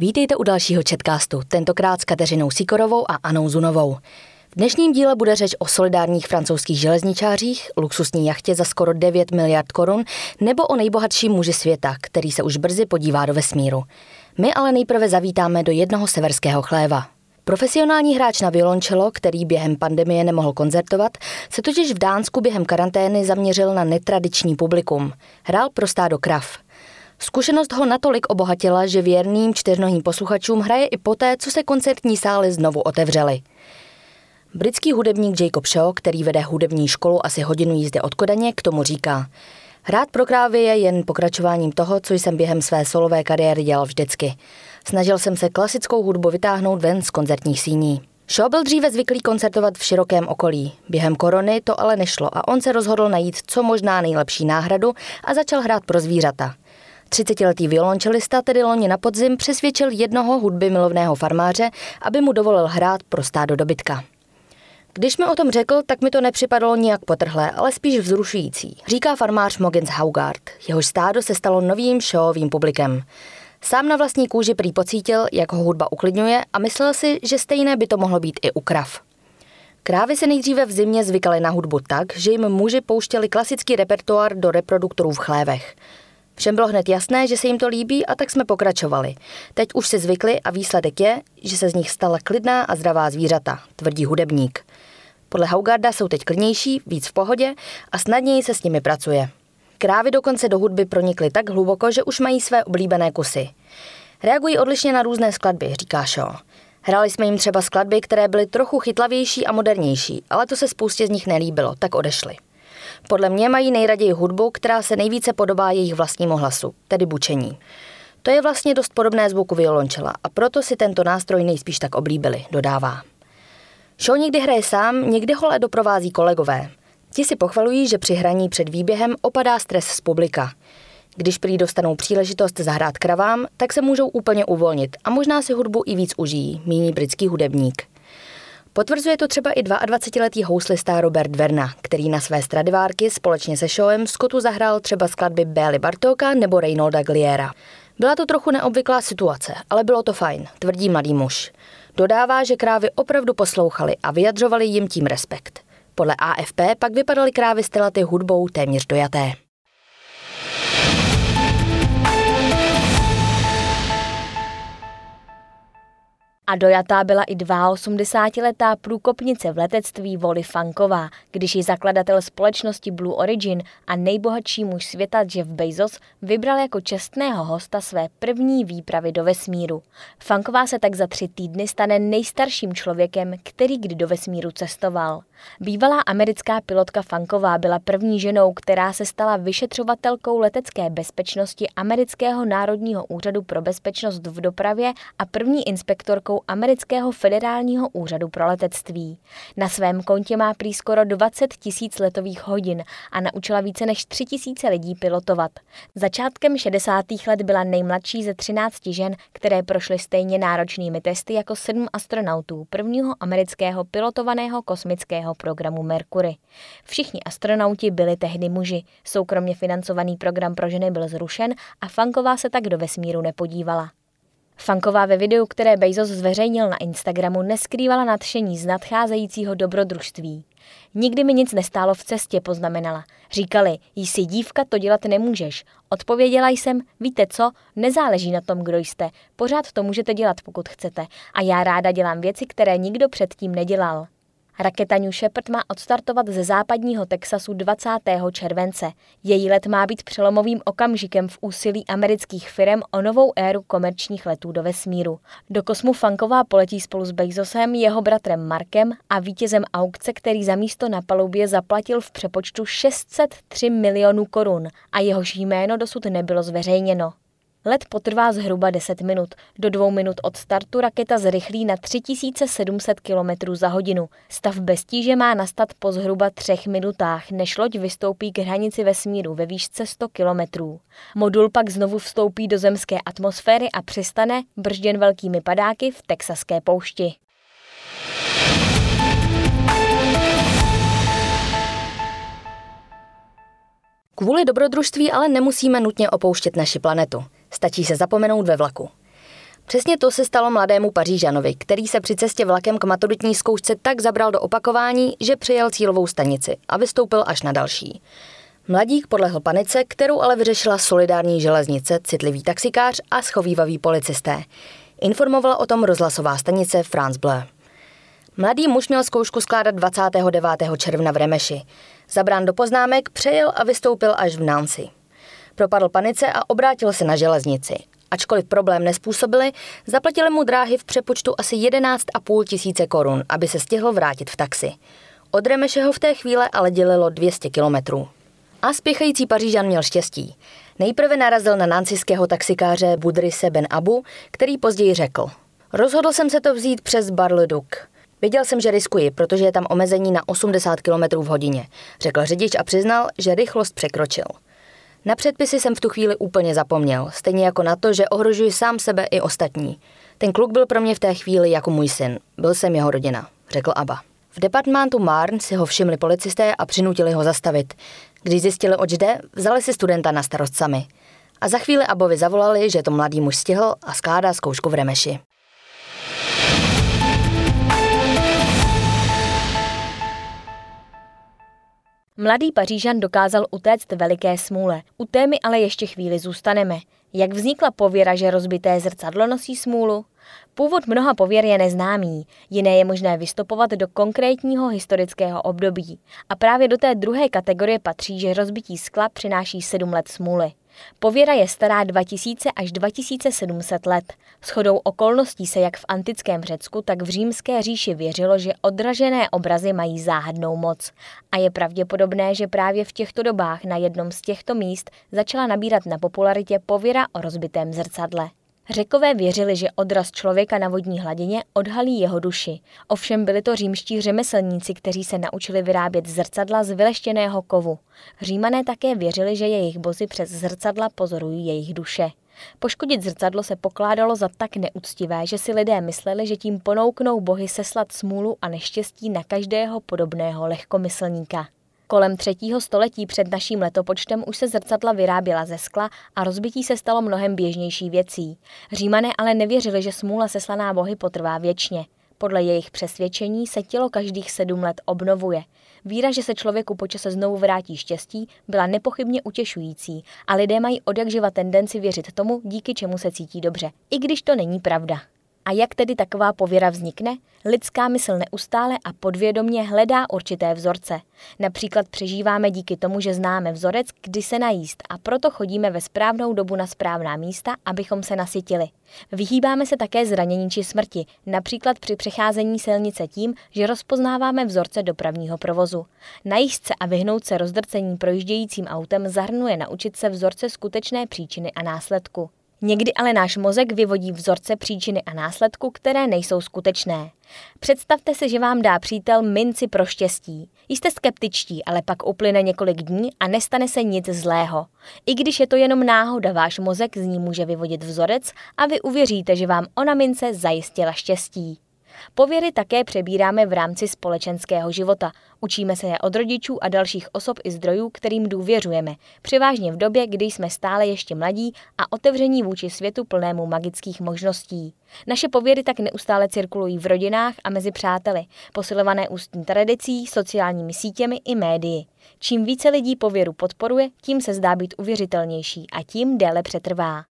Vítejte u dalšího četkástu, tentokrát s Kateřinou Sikorovou a Anou Zunovou. V dnešním díle bude řeč o solidárních francouzských železničářích, luxusní jachtě za skoro 9 miliard korun nebo o nejbohatším muži světa, který se už brzy podívá do vesmíru. My ale nejprve zavítáme do jednoho severského chléva. Profesionální hráč na violončelo, který během pandemie nemohl koncertovat, se totiž v Dánsku během karantény zaměřil na netradiční publikum. Hrál pro stádo krav – Zkušenost ho natolik obohatila, že věrným čtyřnohým posluchačům hraje i poté, co se koncertní sály znovu otevřely. Britský hudebník Jacob Shaw, který vede hudební školu asi hodinu jízdy od Kodaně, k tomu říká krávy je jen pokračováním toho, co jsem během své solové kariéry dělal vždycky. Snažil jsem se klasickou hudbu vytáhnout ven z koncertních síní. Shaw byl dříve zvyklý koncertovat v širokém okolí. Během korony to ale nešlo a on se rozhodl najít co možná nejlepší náhradu a začal hrát pro zvířata. 30-letý violončelista tedy loni na podzim přesvědčil jednoho hudby milovného farmáře, aby mu dovolil hrát pro stádo dobytka. Když mi o tom řekl, tak mi to nepřipadalo nijak potrhlé, ale spíš vzrušující, říká farmář Mogens Haugard. Jehož stádo se stalo novým showovým publikem. Sám na vlastní kůži prý pocítil, jak ho hudba uklidňuje a myslel si, že stejné by to mohlo být i u krav. Krávy se nejdříve v zimě zvykaly na hudbu tak, že jim muži pouštěli klasický repertoár do reproduktorů v chlévech. Všem bylo hned jasné, že se jim to líbí a tak jsme pokračovali. Teď už se zvykli a výsledek je, že se z nich stala klidná a zdravá zvířata, tvrdí hudebník. Podle Haugarda jsou teď klidnější, víc v pohodě a snadněji se s nimi pracuje. Krávy dokonce do hudby pronikly tak hluboko, že už mají své oblíbené kusy. Reagují odlišně na různé skladby, říká Shaw. Hrali jsme jim třeba skladby, které byly trochu chytlavější a modernější, ale to se spoustě z nich nelíbilo, tak odešli. Podle mě mají nejraději hudbu, která se nejvíce podobá jejich vlastnímu hlasu, tedy bučení. To je vlastně dost podobné zvuku violončela a proto si tento nástroj nejspíš tak oblíbili, dodává. Show někdy hraje sám, někdy ho ale doprovází kolegové. Ti si pochvalují, že při hraní před výběhem opadá stres z publika. Když prý dostanou příležitost zahrát kravám, tak se můžou úplně uvolnit a možná si hudbu i víc užijí, míní britský hudebník. Potvrzuje to třeba i 22-letý houslista Robert Verna, který na své stradivárky společně se Showem Scottu zahrál třeba skladby Bély Bartoka nebo Reynolda Gliera. Byla to trochu neobvyklá situace, ale bylo to fajn, tvrdí mladý muž. Dodává, že krávy opravdu poslouchali a vyjadřovali jim tím respekt. Podle AFP pak vypadaly krávy stylaty hudbou téměř dojaté. A dojatá byla i 82-letá průkopnice v letectví Voli Fanková, když ji zakladatel společnosti Blue Origin a nejbohatší muž světa Jeff Bezos vybral jako čestného hosta své první výpravy do vesmíru. Fanková se tak za tři týdny stane nejstarším člověkem, který kdy do vesmíru cestoval. Bývalá americká pilotka Fanková byla první ženou, která se stala vyšetřovatelkou letecké bezpečnosti Amerického národního úřadu pro bezpečnost v dopravě a první inspektorkou Amerického federálního úřadu pro letectví. Na svém kontě má prý skoro 20 tisíc letových hodin a naučila více než 3 tisíce lidí pilotovat. Začátkem 60. let byla nejmladší ze 13 žen, které prošly stejně náročnými testy jako sedm astronautů prvního amerického pilotovaného kosmického programu Mercury. Všichni astronauti byli tehdy muži. Soukromně financovaný program pro ženy byl zrušen a Fanková se tak do vesmíru nepodívala. Fanková ve videu, které Bezos zveřejnil na Instagramu, neskrývala nadšení z nadcházejícího dobrodružství. Nikdy mi nic nestálo v cestě, poznamenala. Říkali, jsi dívka, to dělat nemůžeš. Odpověděla jsem, víte co, nezáleží na tom, kdo jste. Pořád to můžete dělat, pokud chcete. A já ráda dělám věci, které nikdo předtím nedělal. Raketa New Shepard má odstartovat ze západního Texasu 20. července. Její let má být přelomovým okamžikem v úsilí amerických firm o novou éru komerčních letů do vesmíru. Do kosmu Fanková poletí spolu s Bezosem, jeho bratrem Markem a vítězem aukce, který za místo na palubě zaplatil v přepočtu 603 milionů korun a jehož jméno dosud nebylo zveřejněno. Let potrvá zhruba 10 minut. Do dvou minut od startu raketa zrychlí na 3700 km za hodinu. Stav bez tíže má nastat po zhruba třech minutách, než loď vystoupí k hranici vesmíru ve výšce 100 km. Modul pak znovu vstoupí do zemské atmosféry a přistane, bržděn velkými padáky, v texaské poušti. Kvůli dobrodružství ale nemusíme nutně opouštět naši planetu. Stačí se zapomenout ve vlaku. Přesně to se stalo mladému Pařížanovi, který se při cestě vlakem k maturitní zkoušce tak zabral do opakování, že přijel cílovou stanici a vystoupil až na další. Mladík podlehl panice, kterou ale vyřešila solidární železnice, citlivý taxikář a schovývaví policisté. Informovala o tom rozhlasová stanice France Bleu. Mladý muž měl zkoušku skládat 29. června v Remeši. Zabrán do poznámek přejel a vystoupil až v Nancy. Propadl panice a obrátil se na železnici. Ačkoliv problém nespůsobili, zaplatili mu dráhy v přepočtu asi 11,5 tisíce korun, aby se stihl vrátit v taxi. Od Remeše ho v té chvíle ale dělilo 200 kilometrů. A spěchající Pařížan měl štěstí. Nejprve narazil na nancyského taxikáře Budrise Ben Abu, který později řekl. Rozhodl jsem se to vzít přes Barleduc. Věděl jsem, že riskuji, protože je tam omezení na 80 km v hodině, řekl řidič a přiznal, že rychlost překročil. Na předpisy jsem v tu chvíli úplně zapomněl, stejně jako na to, že ohrožuji sám sebe i ostatní. Ten kluk byl pro mě v té chvíli jako můj syn. Byl jsem jeho rodina, řekl Aba. V departmentu Marne si ho všimli policisté a přinutili ho zastavit. Když zjistili, oč jde, vzali si studenta na starost sami. A za chvíli Abovi zavolali, že to mladý muž stihl a skládá zkoušku v Remeši. Mladý Pařížan dokázal utéct veliké smůle. U témy ale ještě chvíli zůstaneme. Jak vznikla pověra, že rozbité zrcadlo nosí smůlu? Původ mnoha pověr je neznámý, jiné je možné vystupovat do konkrétního historického období. A právě do té druhé kategorie patří, že rozbití skla přináší sedm let smůly. Pověra je stará 2000 až 2700 let. Shodou okolností se jak v antickém Řecku, tak v římské říši věřilo, že odražené obrazy mají záhadnou moc. A je pravděpodobné, že právě v těchto dobách na jednom z těchto míst začala nabírat na popularitě pověra o rozbitém zrcadle. Řekové věřili, že odraz člověka na vodní hladině odhalí jeho duši. Ovšem byli to římští řemeslníci, kteří se naučili vyrábět zrcadla z vyleštěného kovu. Římané také věřili, že jejich bozy přes zrcadla pozorují jejich duše. Poškodit zrcadlo se pokládalo za tak neúctivé, že si lidé mysleli, že tím ponouknou bohy seslat smůlu a neštěstí na každého podobného lehkomyslníka. Kolem třetího století před naším letopočtem už se zrcadla vyráběla ze skla a rozbití se stalo mnohem běžnější věcí. Římané ale nevěřili, že smůla seslaná bohy potrvá věčně. Podle jejich přesvědčení se tělo každých sedm let obnovuje. Víra, že se člověku po čase znovu vrátí štěstí, byla nepochybně utěšující a lidé mají odjakživa tendenci věřit tomu, díky čemu se cítí dobře, i když to není pravda. A jak tedy taková pověra vznikne? Lidská mysl neustále a podvědomně hledá určité vzorce. Například přežíváme díky tomu, že známe vzorec, kdy se najíst a proto chodíme ve správnou dobu na správná místa, abychom se nasytili. Vyhýbáme se také zranění či smrti, například při přecházení silnice tím, že rozpoznáváme vzorce dopravního provozu. Najíst se a vyhnout se rozdrcení projíždějícím autem zahrnuje naučit se vzorce skutečné příčiny a následku. Někdy ale náš mozek vyvodí vzorce příčiny a následku, které nejsou skutečné. Představte si, že vám dá přítel minci pro štěstí. Jste skeptičtí, ale pak uplyne několik dní a nestane se nic zlého. I když je to jenom náhoda, váš mozek z ní může vyvodit vzorec a vy uvěříte, že vám ona mince zajistila štěstí. Pověry také přebíráme v rámci společenského života. Učíme se je od rodičů a dalších osob i zdrojů, kterým důvěřujeme, převážně v době, kdy jsme stále ještě mladí a otevření vůči světu plnému magických možností. Naše pověry tak neustále cirkulují v rodinách a mezi přáteli, posilované ústní tradicí, sociálními sítěmi i médii. Čím více lidí pověru podporuje, tím se zdá být uvěřitelnější a tím déle přetrvá.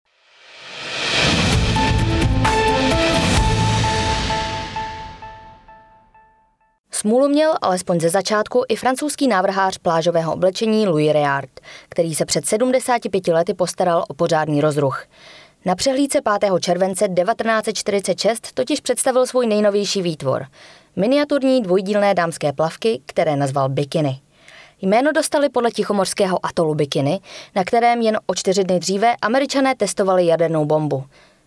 Smůlu měl alespoň ze začátku i francouzský návrhář plážového oblečení Louis Réard, který se před 75 lety postaral o pořádný rozruch. Na přehlídce 5. července 1946 totiž představil svůj nejnovější výtvor. Miniaturní dvojdílné dámské plavky, které nazval bikiny. Jméno dostali podle tichomorského atolu Bikiny, na kterém jen o čtyři dny dříve američané testovali jadernou bombu.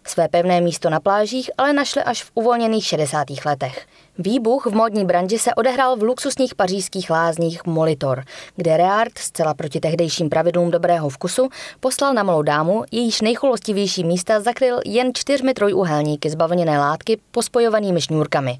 Své pevné místo na plážích ale našli až v uvolněných 60. letech. Výbuch v módní branži se odehrál v luxusních pařížských lázních Molitor, kde Reard zcela proti tehdejším pravidlům dobrého vkusu poslal na malou dámu, jejíž nejchulostivější místa zakryl jen čtyřmi trojúhelníky z bavlněné látky pospojovanými šňůrkami.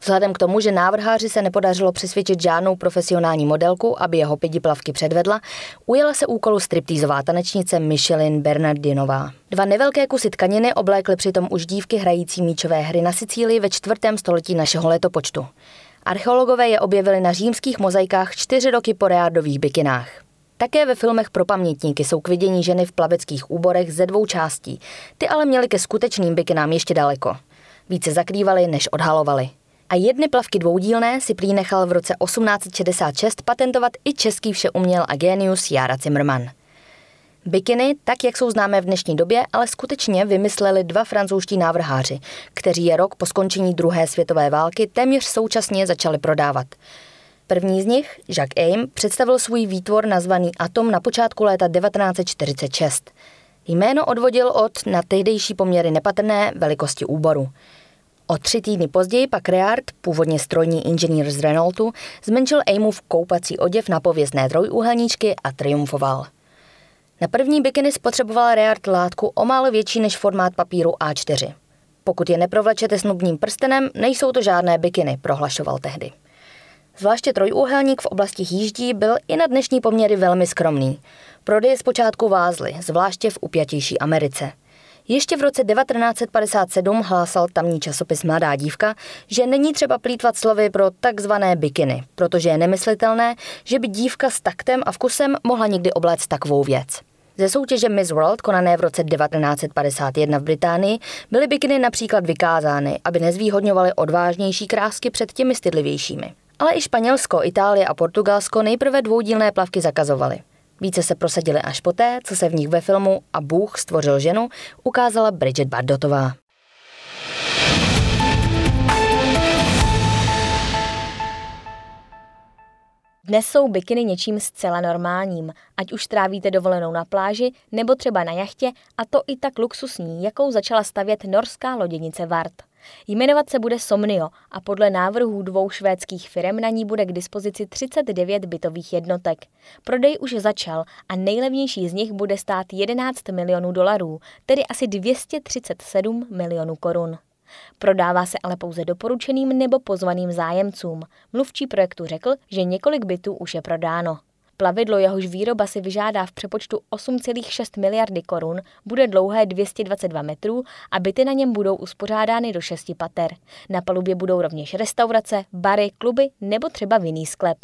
Vzhledem k tomu, že návrháři se nepodařilo přesvědčit žádnou profesionální modelku, aby jeho pětiplavky předvedla, ujela se úkolu striptýzová tanečnice Michelin Bernardinová. Dva nevelké kusy tkaniny oblékly přitom už dívky hrající míčové hry na Sicílii ve čtvrtém století našeho letopočtu. Archeologové je objevili na římských mozaikách čtyři roky po reardových bikinách. Také ve filmech pro pamětníky jsou k vidění ženy v plaveckých úborech ze dvou částí. Ty ale měly ke skutečným bikinám ještě daleko. Více zakrývaly, než odhalovali. A jedny plavky dvoudílné si prý nechal v roce 1866 patentovat i český všeuměl a genius Jára Zimmermann. Bikiny, tak jak jsou známé v dnešní době, ale skutečně vymysleli dva francouzští návrháři, kteří je rok po skončení druhé světové války téměř současně začali prodávat. První z nich, Jacques Aim, představil svůj výtvor nazvaný Atom na počátku léta 1946. Jméno odvodil od na tehdejší poměry nepatrné velikosti úboru. O tři týdny později pak Reard, původně strojní inženýr z Renaultu, zmenšil Aimův koupací oděv na pověstné trojúhelníčky a triumfoval. Na první bikiny spotřeboval Reard látku o málo větší než formát papíru A4. Pokud je neprovlečete snubním prstenem, nejsou to žádné bikiny, prohlašoval tehdy. Zvláště trojúhelník v oblasti jíždí byl i na dnešní poměry velmi skromný. Prodeje zpočátku vázly, zvláště v upjatější Americe. Ještě v roce 1957 hlásal tamní časopis Mladá dívka, že není třeba plítvat slovy pro takzvané bikiny, protože je nemyslitelné, že by dívka s taktem a vkusem mohla někdy obléct takovou věc. Ze soutěže Miss World, konané v roce 1951 v Británii, byly bikiny například vykázány, aby nezvýhodňovaly odvážnější krásky před těmi stydlivějšími. Ale i Španělsko, Itálie a Portugalsko nejprve dvoudílné plavky zakazovaly. Více se prosadili až poté, co se v nich ve filmu A Bůh stvořil ženu ukázala Bridget Bardotová. Dnes jsou bikiny něčím zcela normálním, ať už trávíte dovolenou na pláži nebo třeba na jachtě a to i tak luxusní, jakou začala stavět norská loděnice Vart. Jmenovat se bude Somnio a podle návrhů dvou švédských firm na ní bude k dispozici 39 bytových jednotek. Prodej už začal a nejlevnější z nich bude stát 11 milionů dolarů, tedy asi 237 milionů korun. Prodává se ale pouze doporučeným nebo pozvaným zájemcům. Mluvčí projektu řekl, že několik bytů už je prodáno. Plavidlo, jehož výroba si vyžádá v přepočtu 8,6 miliardy korun, bude dlouhé 222 metrů a byty na něm budou uspořádány do šesti pater. Na palubě budou rovněž restaurace, bary, kluby nebo třeba vinný sklep.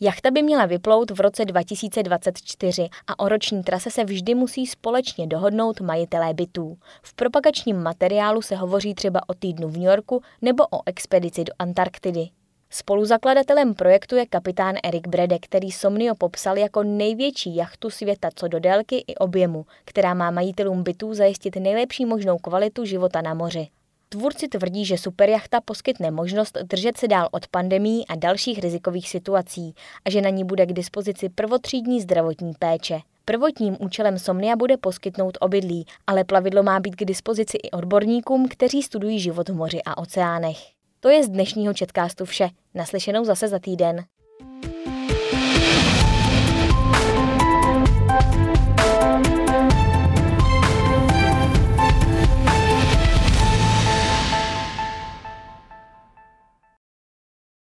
Jachta by měla vyplout v roce 2024 a o roční trase se vždy musí společně dohodnout majitelé bytů. V propagačním materiálu se hovoří třeba o týdnu v New Yorku nebo o expedici do Antarktidy. Spoluzakladatelem projektu je kapitán Erik Brede, který Somnio popsal jako největší jachtu světa co do délky i objemu, která má majitelům bytů zajistit nejlepší možnou kvalitu života na moři. Tvůrci tvrdí, že superjachta poskytne možnost držet se dál od pandemí a dalších rizikových situací a že na ní bude k dispozici prvotřídní zdravotní péče. Prvotním účelem Somnia bude poskytnout obydlí, ale plavidlo má být k dispozici i odborníkům, kteří studují život v moři a oceánech. To je z dnešního četkástu vše. Naslyšenou zase za týden.